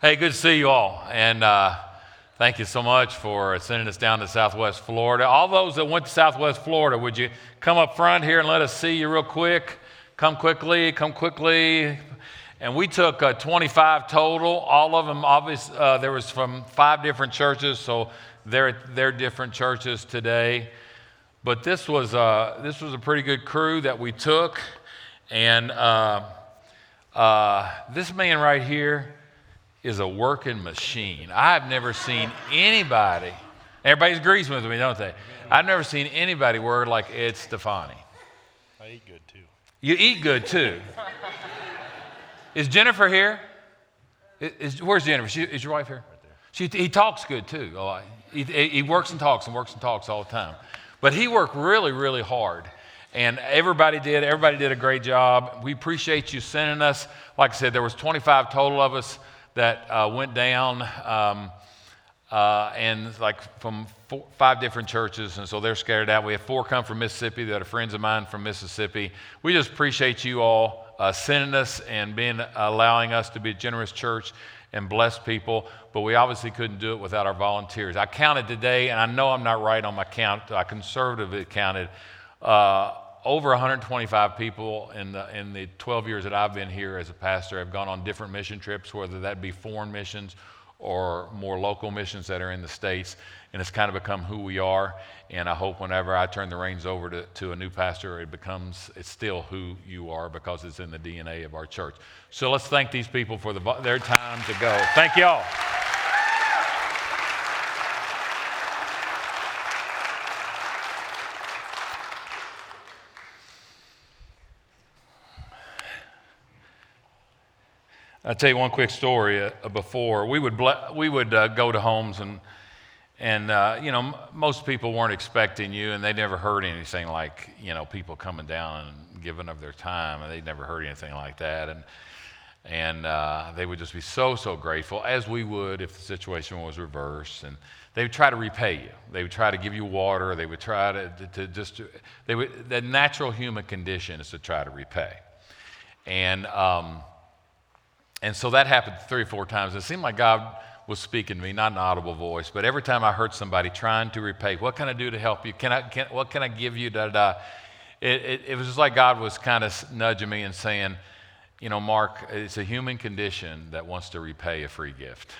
Hey, good to see you all. And uh, thank you so much for sending us down to Southwest Florida. All those that went to Southwest Florida, would you come up front here and let us see you real quick? Come quickly, come quickly. And we took uh, 25 total. All of them, obviously, uh, there was from five different churches, so they're, they're different churches today. But this was, uh, this was a pretty good crew that we took. And uh, uh, this man right here, is a working machine. I've never seen anybody, everybody agrees with me, don't they? I've never seen anybody work like Ed Stefani. I eat good too. You eat good too. is Jennifer here? Is, where's Jennifer? She, is your wife here? Right there. She, he talks good too. He, he works and talks and works and talks all the time. But he worked really, really hard. And everybody did. Everybody did a great job. We appreciate you sending us. Like I said, there was 25 total of us that uh, went down um, uh, and like from four, five different churches, and so they're scattered out. We have four come from Mississippi that are friends of mine from Mississippi. We just appreciate you all uh, sending us and being allowing us to be a generous church and bless people, but we obviously couldn't do it without our volunteers. I counted today, and I know I'm not right on my count. I conservatively counted. Uh, over 125 people in the, in the 12 years that I've been here as a pastor have gone on different mission trips, whether that be foreign missions or more local missions that are in the States. And it's kind of become who we are. And I hope whenever I turn the reins over to, to a new pastor, it becomes, it's still who you are because it's in the DNA of our church. So let's thank these people for the, their time to go. Thank you I'll tell you one quick story uh, before. We would, ble- we would uh, go to homes, and, and uh, you know, m- most people weren't expecting you, and they never heard anything like, you know, people coming down and giving of their time, and they'd never heard anything like that. And, and uh, they would just be so, so grateful, as we would if the situation was reversed. And they would try to repay you. They would try to give you water. They would try to, to, to just, they would, the natural human condition is to try to repay. And, um, and so that happened three or four times. It seemed like God was speaking to me, not an audible voice, but every time I heard somebody trying to repay, what can I do to help you? Can I, can, what can I give you? Da, da, it, it, it was just like God was kind of nudging me and saying, you know, Mark, it's a human condition that wants to repay a free gift.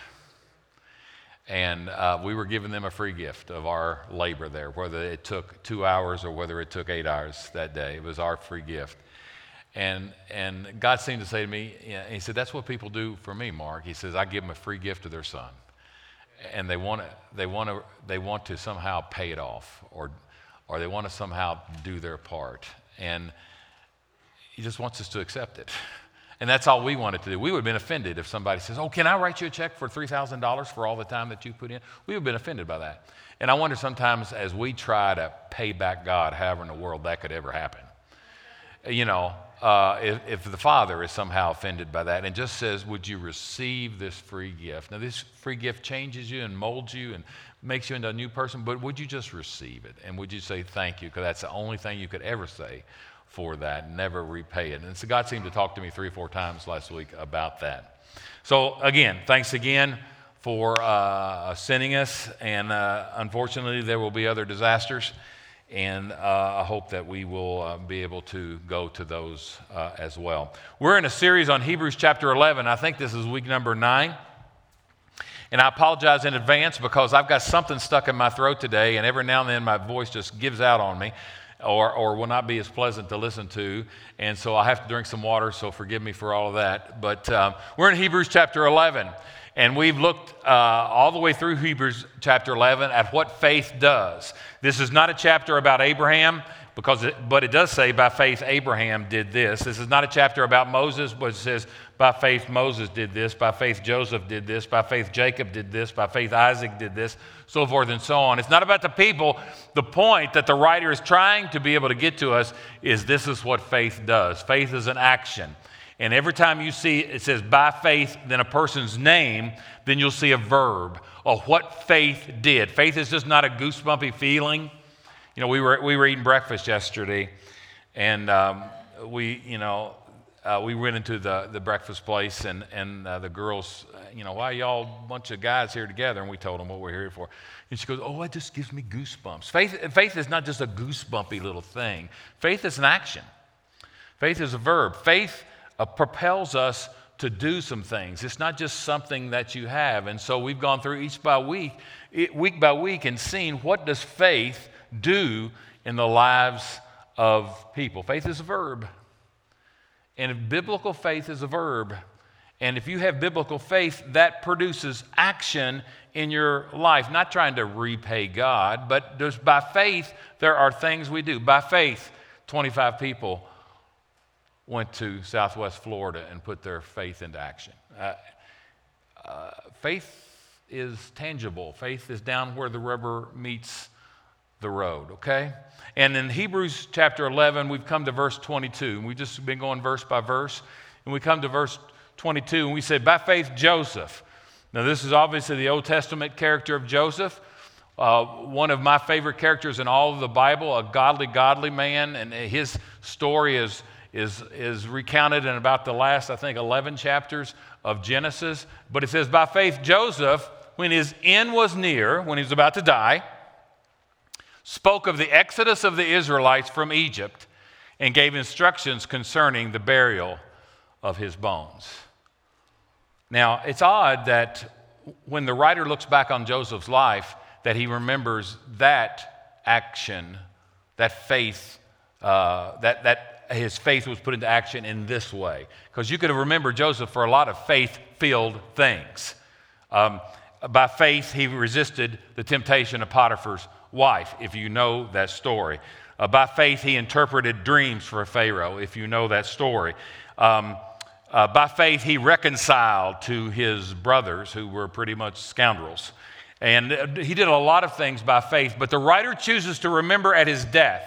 And uh, we were giving them a free gift of our labor there, whether it took two hours or whether it took eight hours that day. It was our free gift. And, and God seemed to say to me, He said, That's what people do for me, Mark. He says, I give them a free gift to their son. And they want to, they want to, they want to somehow pay it off or, or they want to somehow do their part. And He just wants us to accept it. And that's all we wanted to do. We would have been offended if somebody says, Oh, can I write you a check for $3,000 for all the time that you put in? We would have been offended by that. And I wonder sometimes as we try to pay back God, however in the world that could ever happen. You know, uh, if, if, the father is somehow offended by that and just says, Would you receive this free gift? Now, this free gift changes you and molds you and makes you into a new person, but would you just receive it? And would you say thank you? Because that's the only thing you could ever say for that, never repay it. And so God seemed to talk to me three or four times last week about that. So, again, thanks again for uh, sending us. And uh, unfortunately, there will be other disasters. And uh, I hope that we will uh, be able to go to those uh, as well. We're in a series on Hebrews chapter 11. I think this is week number nine. And I apologize in advance because I've got something stuck in my throat today, and every now and then my voice just gives out on me or, or will not be as pleasant to listen to. And so I have to drink some water, so forgive me for all of that. But um, we're in Hebrews chapter 11. And we've looked uh, all the way through Hebrews chapter 11 at what faith does. This is not a chapter about Abraham, because it, but it does say, by faith, Abraham did this. This is not a chapter about Moses, but it says, by faith, Moses did this. By faith, Joseph did this. By faith, Jacob did this. By faith, Isaac did this. So forth and so on. It's not about the people. The point that the writer is trying to be able to get to us is this is what faith does. Faith is an action. And every time you see it says by faith, then a person's name, then you'll see a verb of what faith did. Faith is just not a goosebumpy feeling. You know, we were, we were eating breakfast yesterday, and um, we, you know, uh, we went into the, the breakfast place, and, and uh, the girls, uh, you know, why y'all bunch of guys here together? And we told them what we're here for. And she goes, Oh, it just gives me goosebumps. Faith, faith is not just a goosebumpy little thing, faith is an action. Faith is a verb. Faith uh, propels us to do some things. It's not just something that you have. And so we've gone through each by week, week by week, and seen what does faith do in the lives of people. Faith is a verb. And if biblical faith is a verb. And if you have biblical faith, that produces action in your life. Not trying to repay God, but just by faith, there are things we do. By faith, 25 people went to Southwest Florida and put their faith into action. Uh, uh, faith is tangible, faith is down where the rubber meets the road, okay? And in Hebrews chapter 11, we've come to verse 22. And We've just been going verse by verse. And we come to verse 22, and we say, By faith, Joseph. Now, this is obviously the Old Testament character of Joseph. Uh, one of my favorite characters in all of the Bible, a godly, godly man, and his story is, is, is recounted in about the last, I think, 11 chapters of Genesis. But it says, By faith, Joseph, when his end was near, when he was about to die, spoke of the exodus of the Israelites from Egypt and gave instructions concerning the burial of his bones. Now, it's odd that when the writer looks back on Joseph's life, that he remembers that action, that faith, uh, that, that his faith was put into action in this way. Because you could have remembered Joseph for a lot of faith filled things. Um, by faith, he resisted the temptation of Potiphar's wife, if you know that story. Uh, by faith, he interpreted dreams for Pharaoh, if you know that story. Um, uh, by faith, he reconciled to his brothers, who were pretty much scoundrels. And uh, he did a lot of things by faith, but the writer chooses to remember at his death,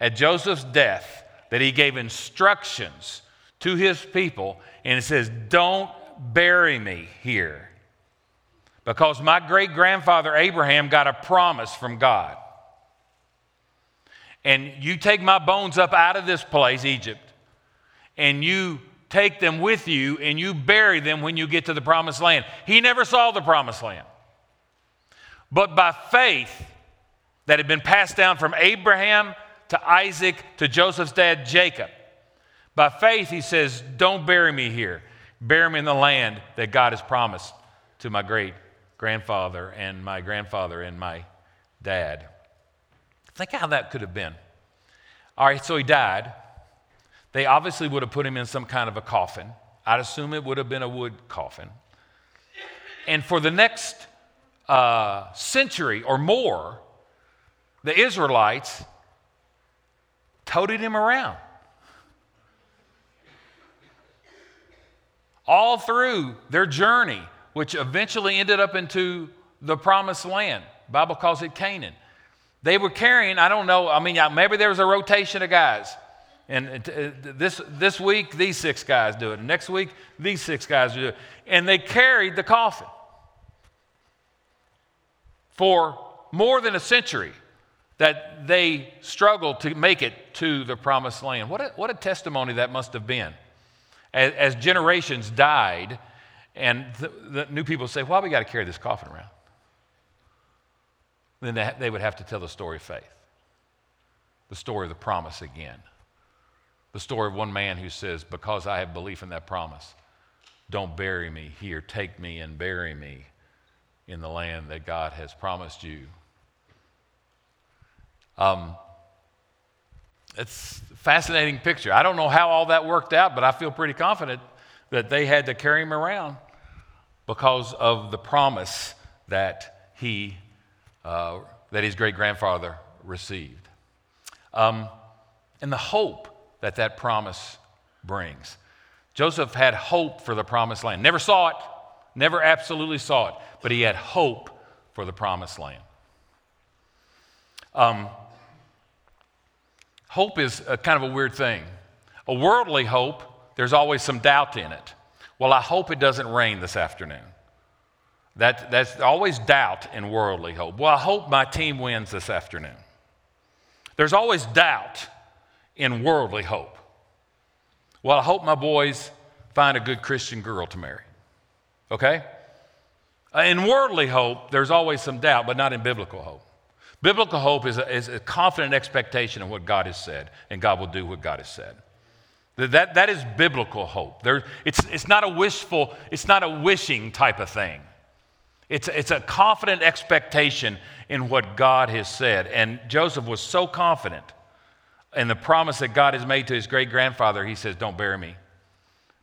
at Joseph's death, that he gave instructions to his people, and it says, Don't bury me here because my great grandfather Abraham got a promise from God. And you take my bones up out of this place, Egypt, and you take them with you and you bury them when you get to the promised land. He never saw the promised land. But by faith that had been passed down from Abraham to Isaac to Joseph's dad, Jacob, by faith, he says, Don't bury me here. Bury me in the land that God has promised to my great grandfather and my grandfather and my dad. Think how that could have been. All right, so he died. They obviously would have put him in some kind of a coffin. I'd assume it would have been a wood coffin. And for the next uh, century or more, the Israelites toted him around. All through their journey, which eventually ended up into the promised land. Bible calls it Canaan. They were carrying, I don't know, I mean, maybe there was a rotation of guys. And uh, this, this week, these six guys do it. And next week, these six guys do it. And they carried the coffin for more than a century that they struggled to make it to the promised land. What a, what a testimony that must have been. As, as generations died, and the, the new people say, why we got to carry this coffin around? Then they, they would have to tell the story of faith, the story of the promise again. The story of one man who says, Because I have belief in that promise, don't bury me here. Take me and bury me in the land that God has promised you. Um, it's a fascinating picture. I don't know how all that worked out, but I feel pretty confident that they had to carry him around because of the promise that he, uh, that his great grandfather received. Um, and the hope that that promise brings. Joseph had hope for the promised land. Never saw it, never absolutely saw it, but he had hope for the promised land. Um, hope is kind of a weird thing. A worldly hope, there's always some doubt in it. Well, I hope it doesn't rain this afternoon. That, that's always doubt in worldly hope. Well, I hope my team wins this afternoon. There's always doubt in worldly hope. Well, I hope my boys find a good Christian girl to marry. Okay? Uh, in worldly hope, there's always some doubt, but not in biblical hope. Biblical hope is a, is a confident expectation of what God has said, and God will do what God has said. That, that is biblical hope. There, it's, it's not a wishful, it's not a wishing type of thing. It's, it's a confident expectation in what God has said. And Joseph was so confident in the promise that God has made to his great grandfather, he says, Don't bury me.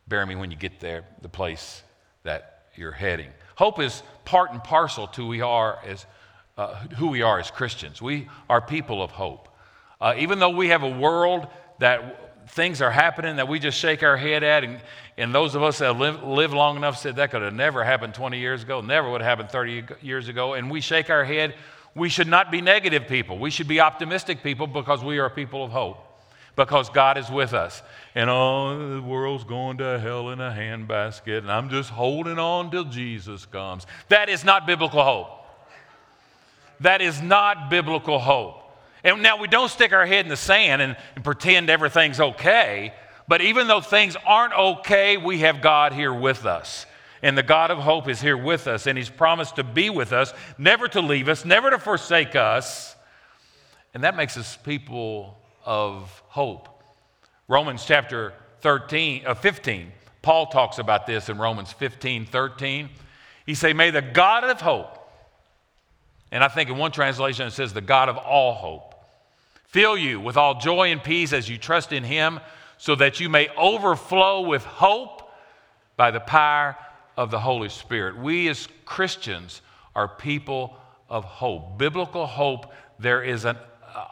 Bury me when you get there, the place that you're heading. Hope is part and parcel to who we are as, uh, who we are as Christians. We are people of hope. Uh, even though we have a world that things are happening that we just shake our head at, and, and those of us that live, live long enough said that could have never happened 20 years ago, never would have happened 30 years ago, and we shake our head, we should not be negative people. We should be optimistic people because we are people of hope, because God is with us. And oh, the world's going to hell in a handbasket, and I'm just holding on till Jesus comes. That is not biblical hope. That is not biblical hope. And now we don't stick our head in the sand and, and pretend everything's okay, but even though things aren't okay, we have God here with us. And the God of hope is here with us, and He's promised to be with us, never to leave us, never to forsake us. And that makes us people of hope. Romans chapter 13, uh, 15, Paul talks about this in Romans 15, 13. He say, May the God of hope, and I think in one translation it says the God of all hope, fill you with all joy and peace as you trust in him, so that you may overflow with hope by the power of the Holy Spirit. We as Christians are people of hope. Biblical hope, there is an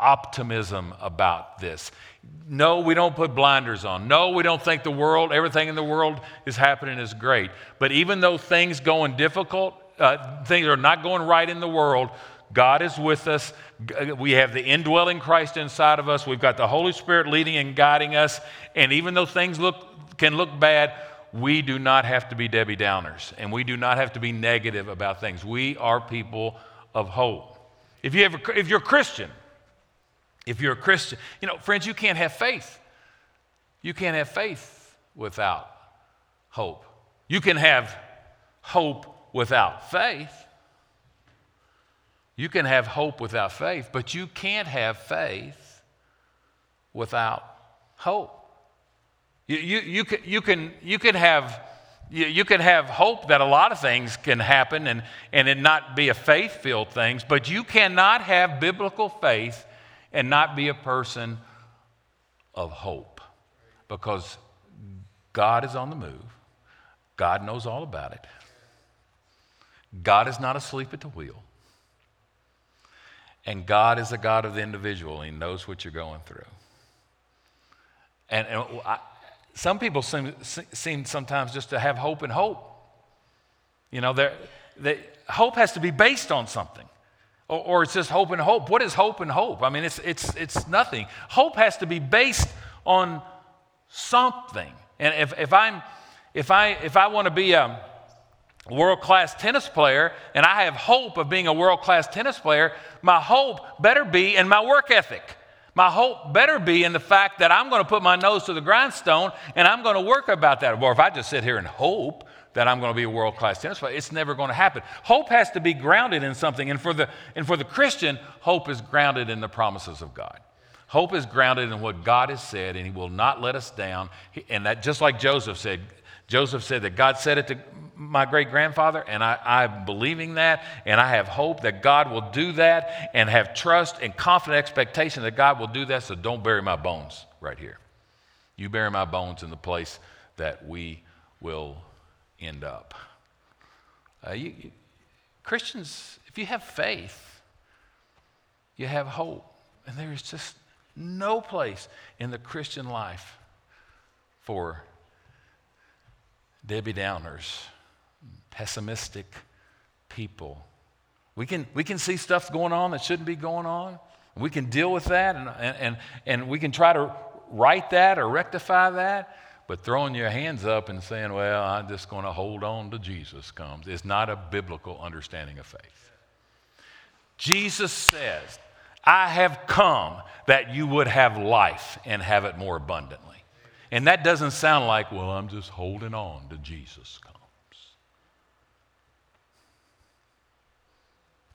optimism about this. No, we don't put blinders on. No, we don't think the world, everything in the world is happening is great. But even though things going difficult, uh, things are not going right in the world, God is with us. We have the indwelling Christ inside of us. We've got the Holy Spirit leading and guiding us. And even though things look, can look bad, we do not have to be Debbie Downers and we do not have to be negative about things. We are people of hope. If, you a, if you're a Christian, if you're a Christian, you know, friends, you can't have faith. You can't have faith without hope. You can have hope without faith. You can have hope without faith, but you can't have faith without hope. You, you, you, can, you, can, you, can have, you, can have hope that a lot of things can happen and, and it not be a faith filled things, but you cannot have biblical faith and not be a person of hope because God is on the move. God knows all about it. God is not asleep at the wheel. And God is a God of the individual. He knows what you're going through. And, and I, some people seem, seem sometimes just to have hope and hope. You know, they, hope has to be based on something. Or, or, it's just hope and hope. What is hope and hope? I mean, it's, it's, it's nothing. Hope has to be based on something. And if, if, I'm, if, I, if I want to be a world class tennis player and I have hope of being a world class tennis player, my hope better be in my work ethic. My hope better be in the fact that I'm going to put my nose to the grindstone and I'm going to work about that. Or if I just sit here and hope that I'm going to be a world class tennis player, it's never going to happen. Hope has to be grounded in something. And for, the, and for the Christian, hope is grounded in the promises of God. Hope is grounded in what God has said, and He will not let us down. And that, just like Joseph said, Joseph said that God said it to my great grandfather, and I, I'm believing that, and I have hope that God will do that, and have trust and confident expectation that God will do that. So don't bury my bones right here. You bury my bones in the place that we will end up. Uh, you, you, Christians, if you have faith, you have hope, and there is just no place in the Christian life for Debbie Downers pessimistic people. We can, we can see stuff going on that shouldn't be going on. We can deal with that and, and, and we can try to right that or rectify that. But throwing your hands up and saying, well, I'm just going to hold on to Jesus comes is not a biblical understanding of faith. Jesus says, I have come that you would have life and have it more abundantly. And that doesn't sound like, well, I'm just holding on to Jesus comes.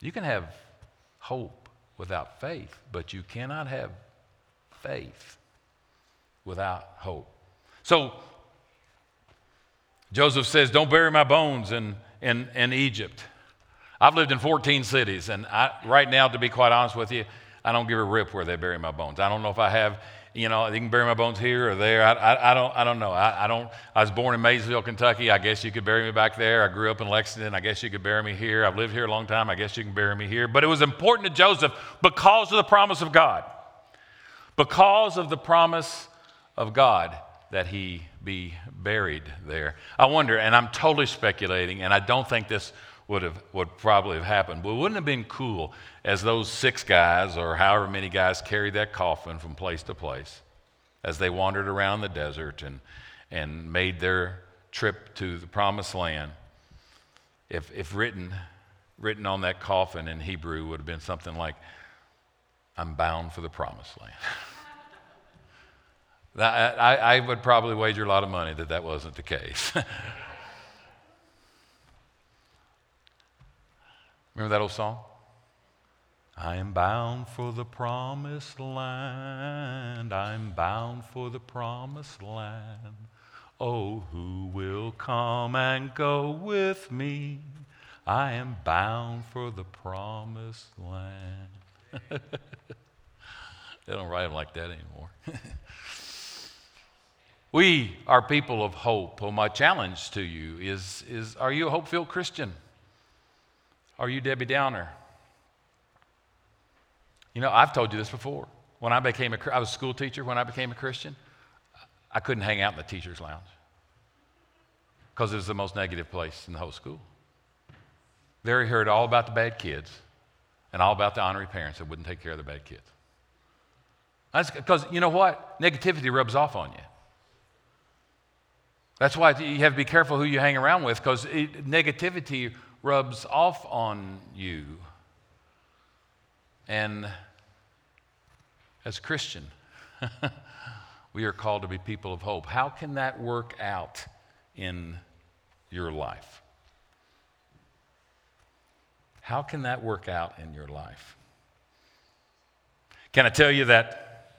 You can have hope without faith, but you cannot have faith without hope. So Joseph says, Don't bury my bones in, in, in Egypt. I've lived in 14 cities, and I, right now, to be quite honest with you, I don't give a rip where they bury my bones. I don't know if I have, you know, they can bury my bones here or there. I, I, I don't, I don't know. I, I, don't. I was born in Maysville, Kentucky. I guess you could bury me back there. I grew up in Lexington. I guess you could bury me here. I've lived here a long time. I guess you can bury me here. But it was important to Joseph because of the promise of God. Because of the promise of God that he be buried there. I wonder, and I'm totally speculating, and I don't think this would have would probably have happened. But wouldn't have been cool as those six guys or however many guys carried that coffin from place to place as they wandered around the desert and and made their trip to the promised land? If if written written on that coffin in Hebrew would have been something like, I'm bound for the promised land. I, I would probably wager a lot of money that that wasn't the case. Remember that old song? I am bound for the promised land. I'm bound for the promised land. Oh, who will come and go with me? I am bound for the promised land. they don't write them like that anymore. we are people of hope. Well, my challenge to you is, is are you a hope filled Christian? Are you Debbie Downer? You know, I've told you this before. When I became a, I was a school teacher when I became a Christian, I couldn't hang out in the teacher's lounge because it was the most negative place in the whole school. There he heard all about the bad kids and all about the honorary parents that wouldn't take care of the bad kids. Because you know what? Negativity rubs off on you. That's why you have to be careful who you hang around with because negativity rubs off on you. And as Christian, we are called to be people of hope. How can that work out in your life? How can that work out in your life? Can I tell you that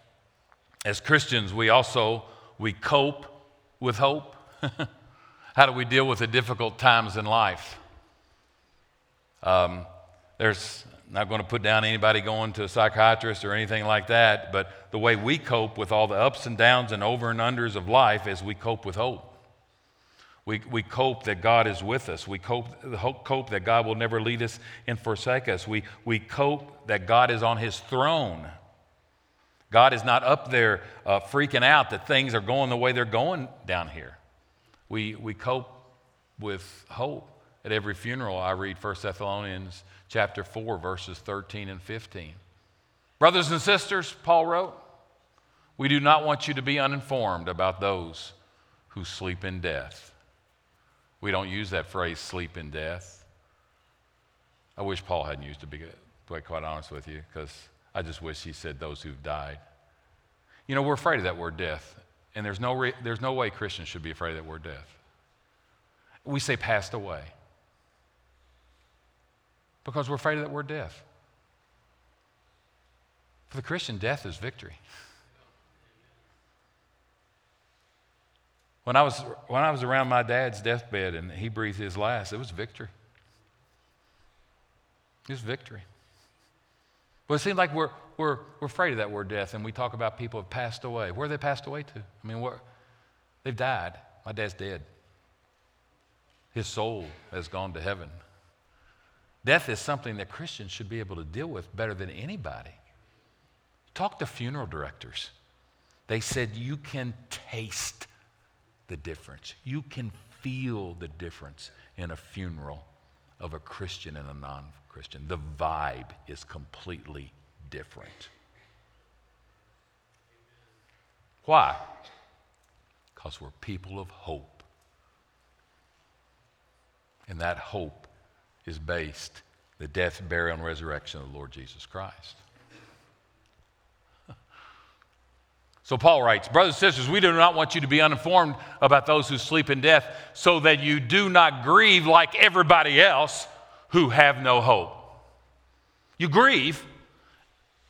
as Christians we also we cope with hope? How do we deal with the difficult times in life? Um, there's not going to put down anybody going to a psychiatrist or anything like that, but the way we cope with all the ups and downs and over and unders of life is we cope with hope. We, we cope that God is with us. We cope, cope that God will never lead us and forsake us. We, we cope that God is on his throne. God is not up there uh, freaking out that things are going the way they're going down here. We, we cope with hope. At every funeral, I read 1 Thessalonians chapter 4, verses 13 and 15. Brothers and sisters, Paul wrote, we do not want you to be uninformed about those who sleep in death. We don't use that phrase, sleep in death. I wish Paul hadn't used it, to be quite honest with you, because I just wish he said those who've died. You know, we're afraid of that word death, and there's no, re- there's no way Christians should be afraid of that word death. We say passed away because we're afraid of that word death. For the Christian, death is victory. When I, was, when I was around my dad's deathbed and he breathed his last, it was victory. It was victory. But it seems like we're, we're, we're afraid of that word death, and we talk about people who have passed away. Where they passed away to? I mean, where, they've died. My dad's dead. His soul has gone to heaven. Death is something that Christians should be able to deal with better than anybody. Talk to funeral directors. They said you can taste the difference, you can feel the difference in a funeral of a Christian and a non Christian. The vibe is completely different. Why? Because we're people of hope. And that hope is based the death, burial, and resurrection of the Lord Jesus Christ. So Paul writes, Brothers and sisters, we do not want you to be uninformed about those who sleep in death, so that you do not grieve like everybody else who have no hope. You grieve,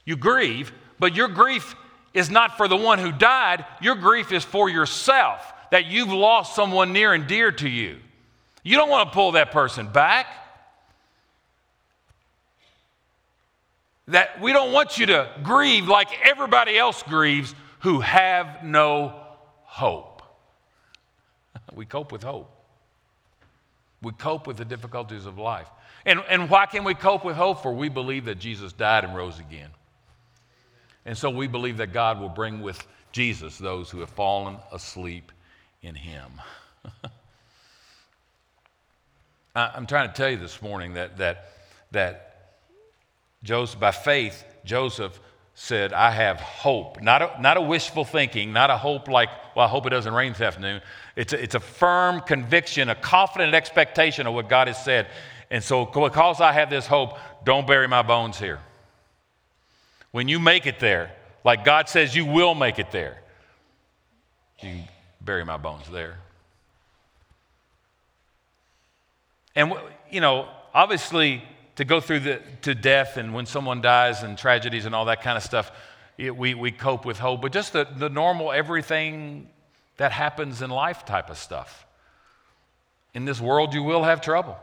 you grieve, but your grief is not for the one who died, your grief is for yourself, that you've lost someone near and dear to you. You don't want to pull that person back. That we don't want you to grieve like everybody else grieves who have no hope. we cope with hope. We cope with the difficulties of life. And, and why can we cope with hope? For we believe that Jesus died and rose again. And so we believe that God will bring with Jesus those who have fallen asleep in Him. I'm trying to tell you this morning that, that, that Joseph, by faith, Joseph said, I have hope. Not a, not a wishful thinking, not a hope like, well, I hope it doesn't rain this afternoon. It's a, it's a firm conviction, a confident expectation of what God has said. And so, because I have this hope, don't bury my bones here. When you make it there, like God says you will make it there, you bury my bones there. And, you know, obviously, to go through the, to death and when someone dies and tragedies and all that kind of stuff, it, we, we cope with hope. But just the, the normal everything that happens in life type of stuff. In this world, you will have trouble.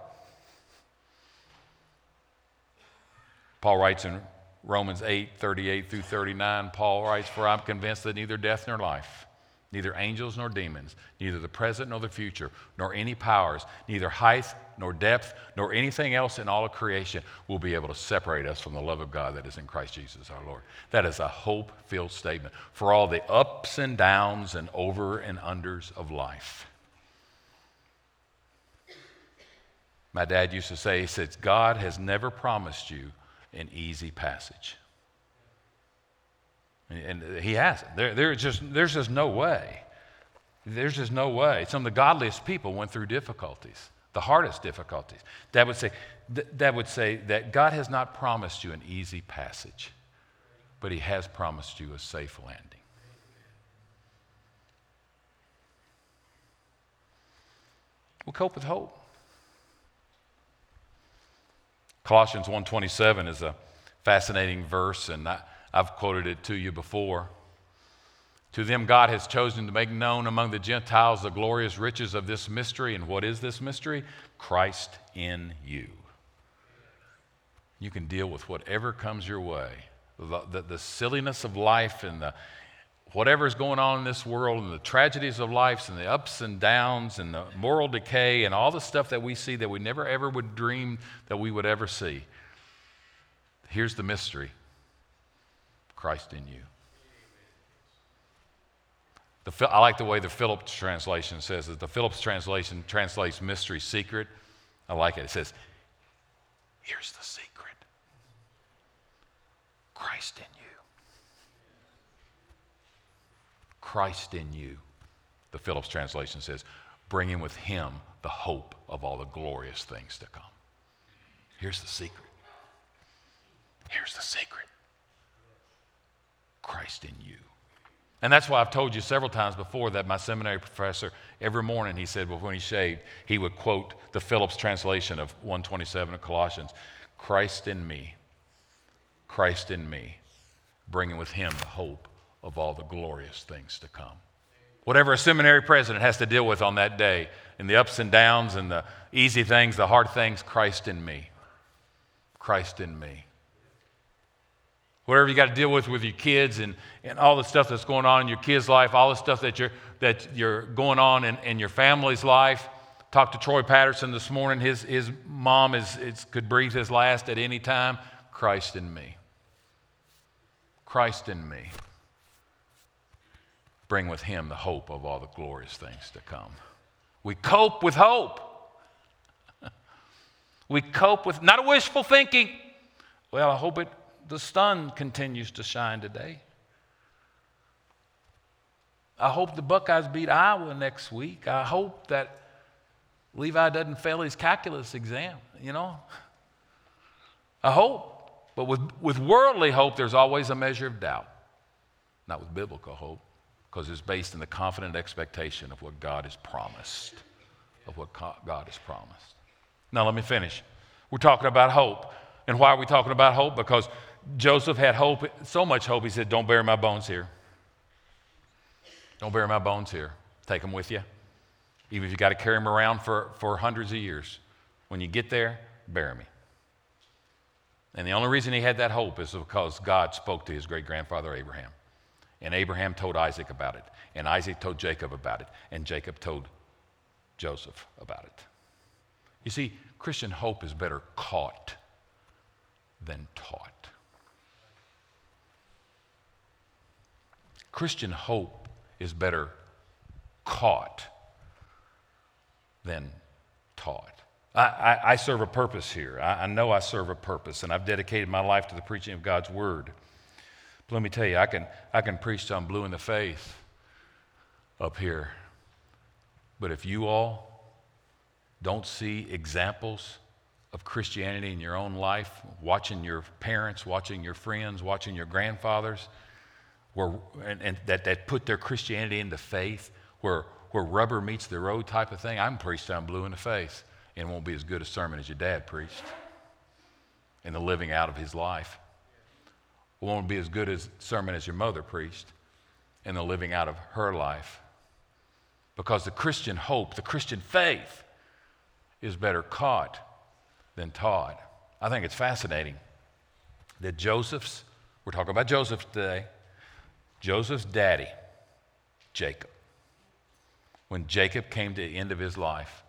Paul writes in Romans 8 38 through 39, Paul writes, For I'm convinced that neither death nor life neither angels nor demons, neither the present nor the future, nor any powers, neither height nor depth, nor anything else in all of creation will be able to separate us from the love of God that is in Christ Jesus our Lord. That is a hope filled statement for all the ups and downs and over and unders of life. My dad used to say, he says, God has never promised you an easy passage. And he hasn't. There, there just, there's just no way. There's just no way. Some of the godliest people went through difficulties, the hardest difficulties. That would say, that would say that God has not promised you an easy passage, but he has promised you a safe landing. We'll cope with hope. Colossians 1:27 is a fascinating verse, and I, I've quoted it to you before. To them, God has chosen to make known among the Gentiles the glorious riches of this mystery. And what is this mystery? Christ in you. You can deal with whatever comes your way. The, the, the silliness of life and the, whatever is going on in this world and the tragedies of life and the ups and downs and the moral decay and all the stuff that we see that we never ever would dream that we would ever see. Here's the mystery Christ in you. The, I like the way the Phillips translation says it. The Phillips translation translates mystery secret. I like it. It says, Here's the secret Christ in you. Christ in you. The Phillips translation says, bringing with him the hope of all the glorious things to come. Here's the secret. Here's the secret. Christ in you. And that's why I've told you several times before that my seminary professor, every morning, he said, well, when he shaved, he would quote the Phillips translation of 127 of Colossians Christ in me, Christ in me, bringing with him the hope of all the glorious things to come. Whatever a seminary president has to deal with on that day, in the ups and downs and the easy things, the hard things, Christ in me. Christ in me whatever you got to deal with with your kids and, and all the stuff that's going on in your kids' life, all the stuff that you're, that you're going on in, in your family's life. Talked to Troy Patterson this morning. His, his mom is, is, could breathe his last at any time. Christ in me. Christ in me. Bring with him the hope of all the glorious things to come. We cope with hope. we cope with, not a wishful thinking. Well, I hope it the sun continues to shine today. I hope the Buckeyes beat Iowa next week. I hope that Levi doesn't fail his calculus exam, you know. I hope. But with, with worldly hope, there's always a measure of doubt, not with biblical hope. because it's based in the confident expectation of what God has promised. Of what God has promised. Now, let me finish. We're talking about hope. And why are we talking about hope? Because Joseph had hope, so much hope, he said, Don't bury my bones here. Don't bury my bones here. Take them with you. Even if you got to carry them around for, for hundreds of years. When you get there, bury me. And the only reason he had that hope is because God spoke to his great grandfather Abraham. And Abraham told Isaac about it. And Isaac told Jacob about it. And Jacob told Joseph about it. You see, Christian hope is better caught than taught. Christian hope is better caught than taught. I, I, I serve a purpose here. I, I know I serve a purpose, and I've dedicated my life to the preaching of God's word. But let me tell you, I can, I can preach till I'm blue in the face up here. But if you all don't see examples of Christianity in your own life, watching your parents, watching your friends, watching your grandfathers, and, and that, that put their Christianity into faith, where, where rubber meets the road type of thing, I'm preached I'm blue in the face and won't be as good a sermon as your dad preached in the living out of his life. Won't be as good a sermon as your mother preached in the living out of her life. Because the Christian hope, the Christian faith, is better caught than taught. I think it's fascinating that Joseph's, we're talking about Joseph today, Joseph's daddy, Jacob, when Jacob came to the end of his life,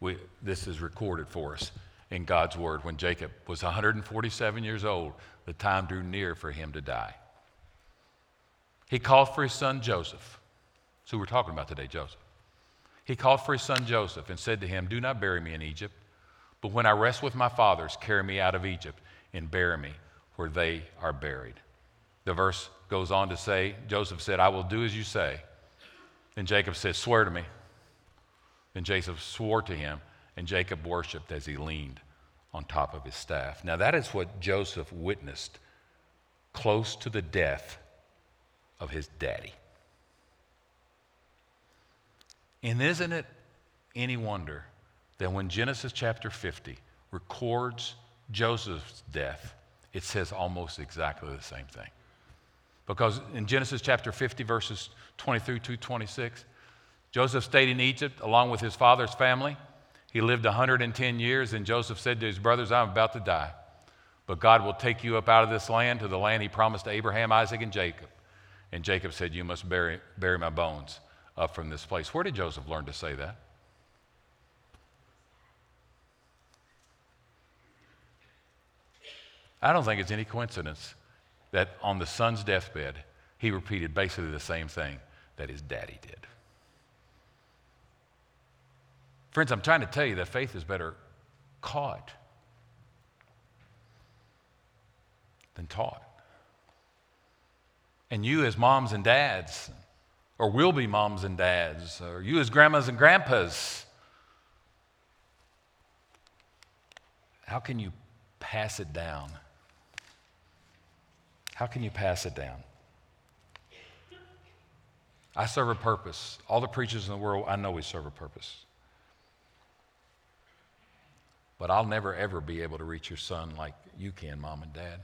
we, this is recorded for us in God's Word. When Jacob was 147 years old, the time drew near for him to die. He called for his son Joseph. That's who we're talking about today, Joseph. He called for his son Joseph and said to him, Do not bury me in Egypt, but when I rest with my fathers, carry me out of Egypt and bury me where they are buried. The verse goes on to say, Joseph said, I will do as you say. Then Jacob said, Swear to me. Then Jacob swore to him, and Jacob worshiped as he leaned on top of his staff. Now, that is what Joseph witnessed close to the death of his daddy. And isn't it any wonder that when Genesis chapter 50 records Joseph's death, it says almost exactly the same thing? Because in Genesis chapter 50, verses 23 to 26, Joseph stayed in Egypt along with his father's family. He lived 110 years, and Joseph said to his brothers, I'm about to die. But God will take you up out of this land to the land he promised to Abraham, Isaac, and Jacob. And Jacob said, You must bury, bury my bones up from this place. Where did Joseph learn to say that? I don't think it's any coincidence that on the son's deathbed, he repeated basically the same thing that his daddy did. Friends, I'm trying to tell you that faith is better caught than taught. And you, as moms and dads, or will be moms and dads, or you, as grandmas and grandpas, how can you pass it down? How can you pass it down? I serve a purpose. All the preachers in the world, I know we serve a purpose. But I'll never, ever be able to reach your son like you can, mom and dad.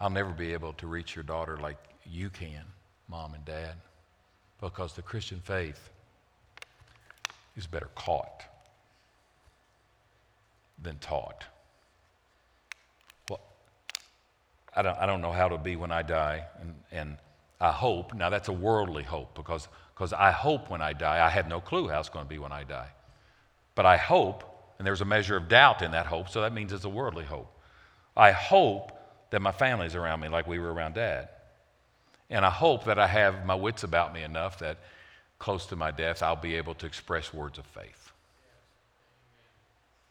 I'll never be able to reach your daughter like you can, mom and dad, because the Christian faith is better caught than taught. Well, I don't, I don't know how it'll be when I die, and, and I hope, now that's a worldly hope, because because I hope when I die, I have no clue how it's going to be when I die. But I hope, and there's a measure of doubt in that hope, so that means it's a worldly hope. I hope that my family's around me like we were around dad. And I hope that I have my wits about me enough that close to my death, I'll be able to express words of faith.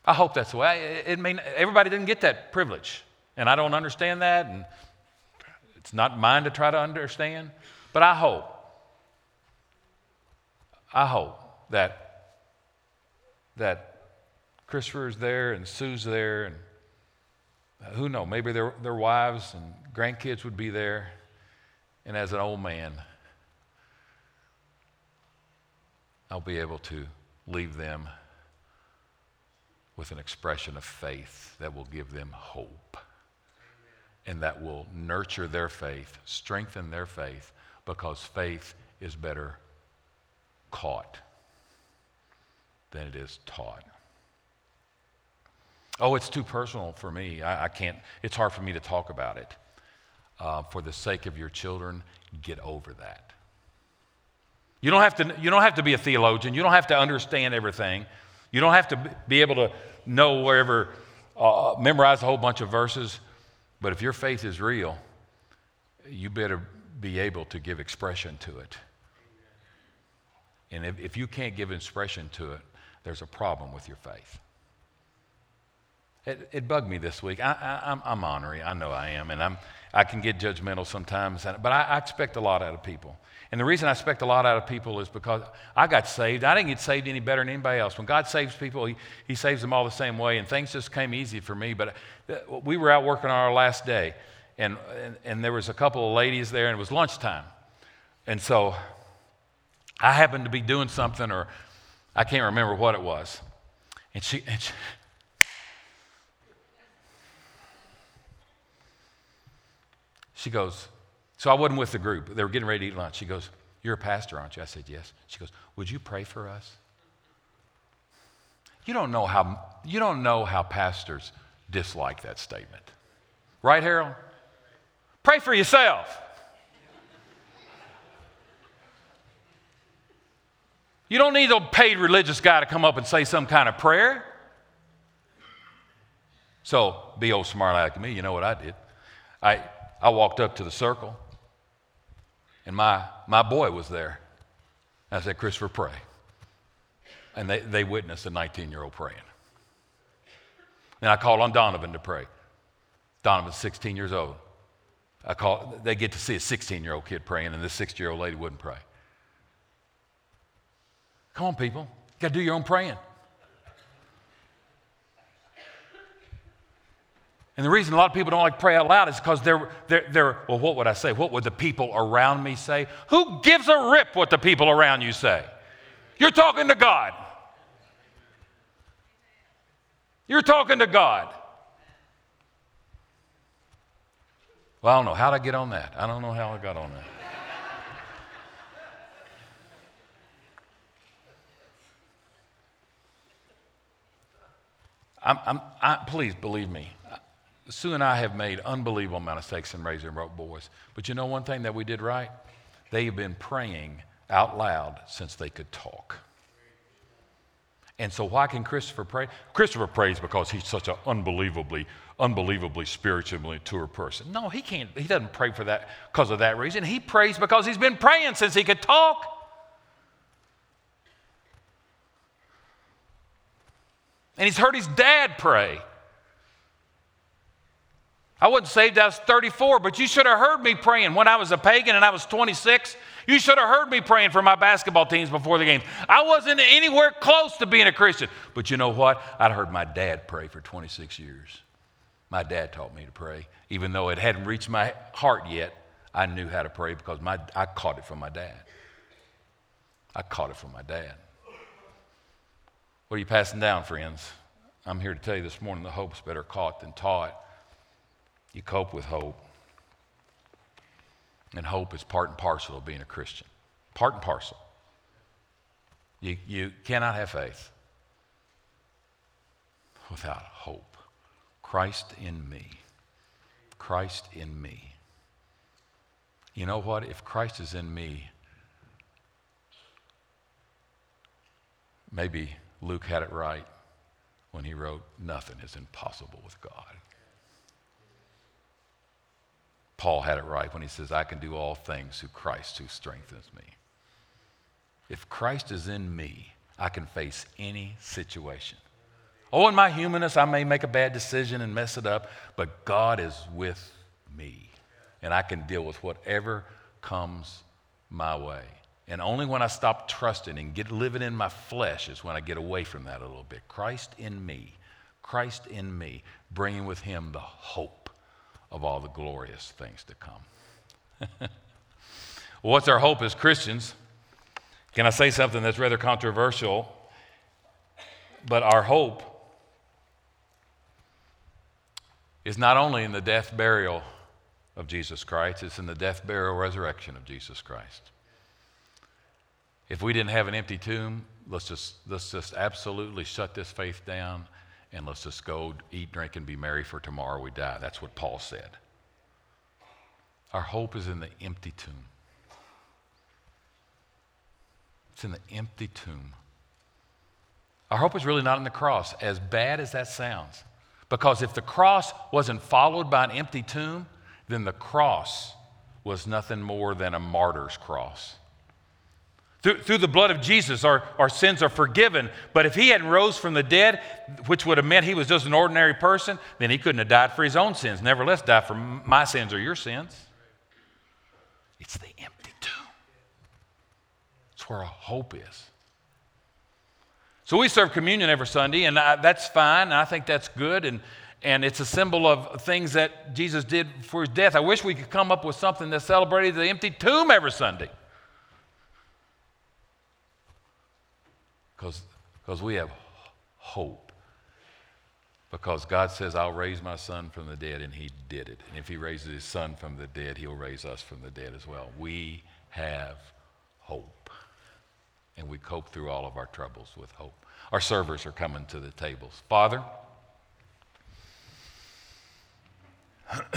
I hope that's the way. It mean everybody didn't get that privilege, and I don't understand that, and it's not mine to try to understand. But I hope, I hope that that Christopher is there and Sue's there, and uh, who knows, maybe their, their wives and grandkids would be there. And as an old man, I'll be able to leave them with an expression of faith that will give them hope and that will nurture their faith, strengthen their faith, because faith is better caught than it is taught. Oh, it's too personal for me. I, I can't, it's hard for me to talk about it. Uh, for the sake of your children, get over that. You don't, have to, you don't have to be a theologian. You don't have to understand everything. You don't have to be able to know wherever, uh, memorize a whole bunch of verses. But if your faith is real, you better be able to give expression to it. And if, if you can't give expression to it, there's a problem with your faith. It, it bugged me this week. I, am I'm, I'm. I know I am. And I'm, I can get judgmental sometimes. But I, I expect a lot out of people. And the reason I expect a lot out of people is because I got saved. I didn't get saved any better than anybody else. When God saves people, He, he saves them all the same way. And things just came easy for me. But uh, we were out working on our last day. And, and, and there was a couple of ladies there, and it was lunchtime. And so I happened to be doing something, or I can't remember what it was. And she, and she She goes, So I wasn't with the group. They were getting ready to eat lunch. She goes, You're a pastor, aren't you? I said, Yes. She goes, Would you pray for us? You don't know how, you don't know how pastors dislike that statement. Right, Harold? Pray for yourself. You don't need a paid religious guy to come up and say some kind of prayer. So, be old smart like me, you know what I did. I, I walked up to the circle, and my, my boy was there. I said, Christopher, pray. And they, they witnessed a 19 year old praying. And I called on Donovan to pray. Donovan's 16 years old. I call, they get to see a 16 year old kid praying, and this 60 year old lady wouldn't pray. Come on, people. You got to do your own praying. And the reason a lot of people don't like pray out loud is because they're, they're, they're, well, what would I say? What would the people around me say? Who gives a rip what the people around you say? You're talking to God. You're talking to God. Well, I don't know. How'd I get on that? I don't know how I got on that. I'm, I'm, I, please believe me. Sue and I have made unbelievable amount of mistakes in raising our boys. But you know one thing that we did right? They have been praying out loud since they could talk. And so why can Christopher pray? Christopher prays because he's such an unbelievably, unbelievably spiritually mature person. No, he can't, he doesn't pray for that because of that reason. He prays because he's been praying since he could talk. And he's heard his dad pray. I wasn't saved, I was 34, but you should have heard me praying when I was a pagan and I was 26. You should have heard me praying for my basketball teams before the games. I wasn't anywhere close to being a Christian. But you know what? I'd heard my dad pray for 26 years. My dad taught me to pray. Even though it hadn't reached my heart yet, I knew how to pray because my, I caught it from my dad. I caught it from my dad. What are you passing down, friends? I'm here to tell you this morning the hope's better caught than taught. You cope with hope. And hope is part and parcel of being a Christian. Part and parcel. You, you cannot have faith without hope. Christ in me. Christ in me. You know what? If Christ is in me, maybe Luke had it right when he wrote, Nothing is impossible with God. Paul had it right when he says, I can do all things through Christ who strengthens me. If Christ is in me, I can face any situation. Oh, in my humanness, I may make a bad decision and mess it up, but God is with me. And I can deal with whatever comes my way. And only when I stop trusting and get living in my flesh is when I get away from that a little bit. Christ in me, Christ in me, bringing with him the hope of all the glorious things to come. What's our hope as Christians? Can I say something that's rather controversial? But our hope is not only in the death, burial of Jesus Christ, it's in the death, burial, resurrection of Jesus Christ. If we didn't have an empty tomb, let's just, let's just absolutely shut this faith down and let's just go eat, drink, and be merry for tomorrow we die. That's what Paul said. Our hope is in the empty tomb. It's in the empty tomb. Our hope is really not in the cross, as bad as that sounds. Because if the cross wasn't followed by an empty tomb, then the cross was nothing more than a martyr's cross. Through, through, the blood of Jesus, our, our sins are forgiven. But if he hadn't rose from the dead, which would have meant he was just an ordinary person, then he couldn't have died for his own sins. Nevertheless, die for my sins or your sins. It's the empty tomb. It's where our hope is. So we serve communion every Sunday, and I, that's fine. And I think that's good. And, and it's a symbol of things that Jesus did for his death. I wish we could come up with something that celebrated the empty tomb every Sunday. Because we have hope. Because God says, I'll raise my son from the dead, and he did it. And if he raises his son from the dead, he'll raise us from the dead as well. We have hope. And we cope through all of our troubles with hope. Our servers are coming to the tables. Father,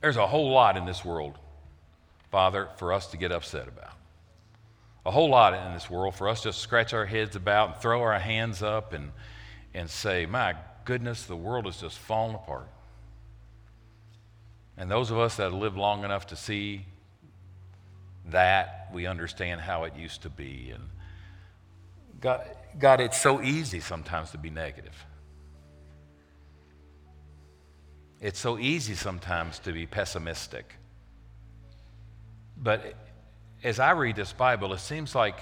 there's a whole lot in this world, Father, for us to get upset about a whole lot in this world for us to scratch our heads about and throw our hands up and, and say, my goodness, the world is just falling apart. And those of us that lived long enough to see that, we understand how it used to be. And God, God, it's so easy sometimes to be negative. It's so easy sometimes to be pessimistic. But as I read this Bible, it seems like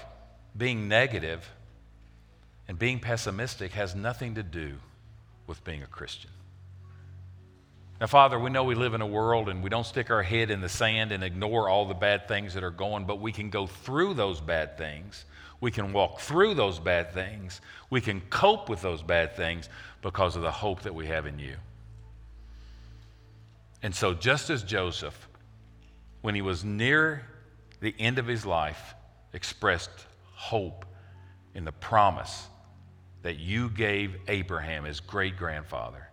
being negative and being pessimistic has nothing to do with being a Christian. Now, Father, we know we live in a world and we don't stick our head in the sand and ignore all the bad things that are going, but we can go through those bad things. We can walk through those bad things. We can cope with those bad things because of the hope that we have in you. And so, just as Joseph, when he was near the end of his life, expressed hope in the promise that you gave Abraham, his great grandfather,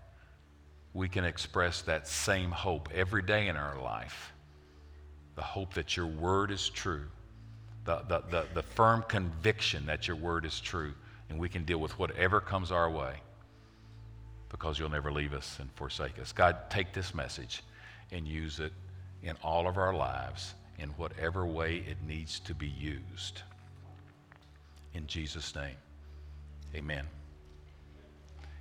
we can express that same hope every day in our life. The hope that your word is true, the, the, the, the, firm conviction that your word is true, and we can deal with whatever comes our way because you'll never leave us and forsake us. God, take this message and use it in all of our lives in whatever way it needs to be used. In Jesus' name, amen.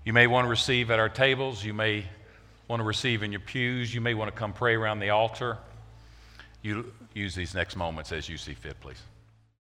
You may want to receive at our tables. You may want to receive in your pews. You may want to come pray around the altar. You use these next moments as you see fit, please.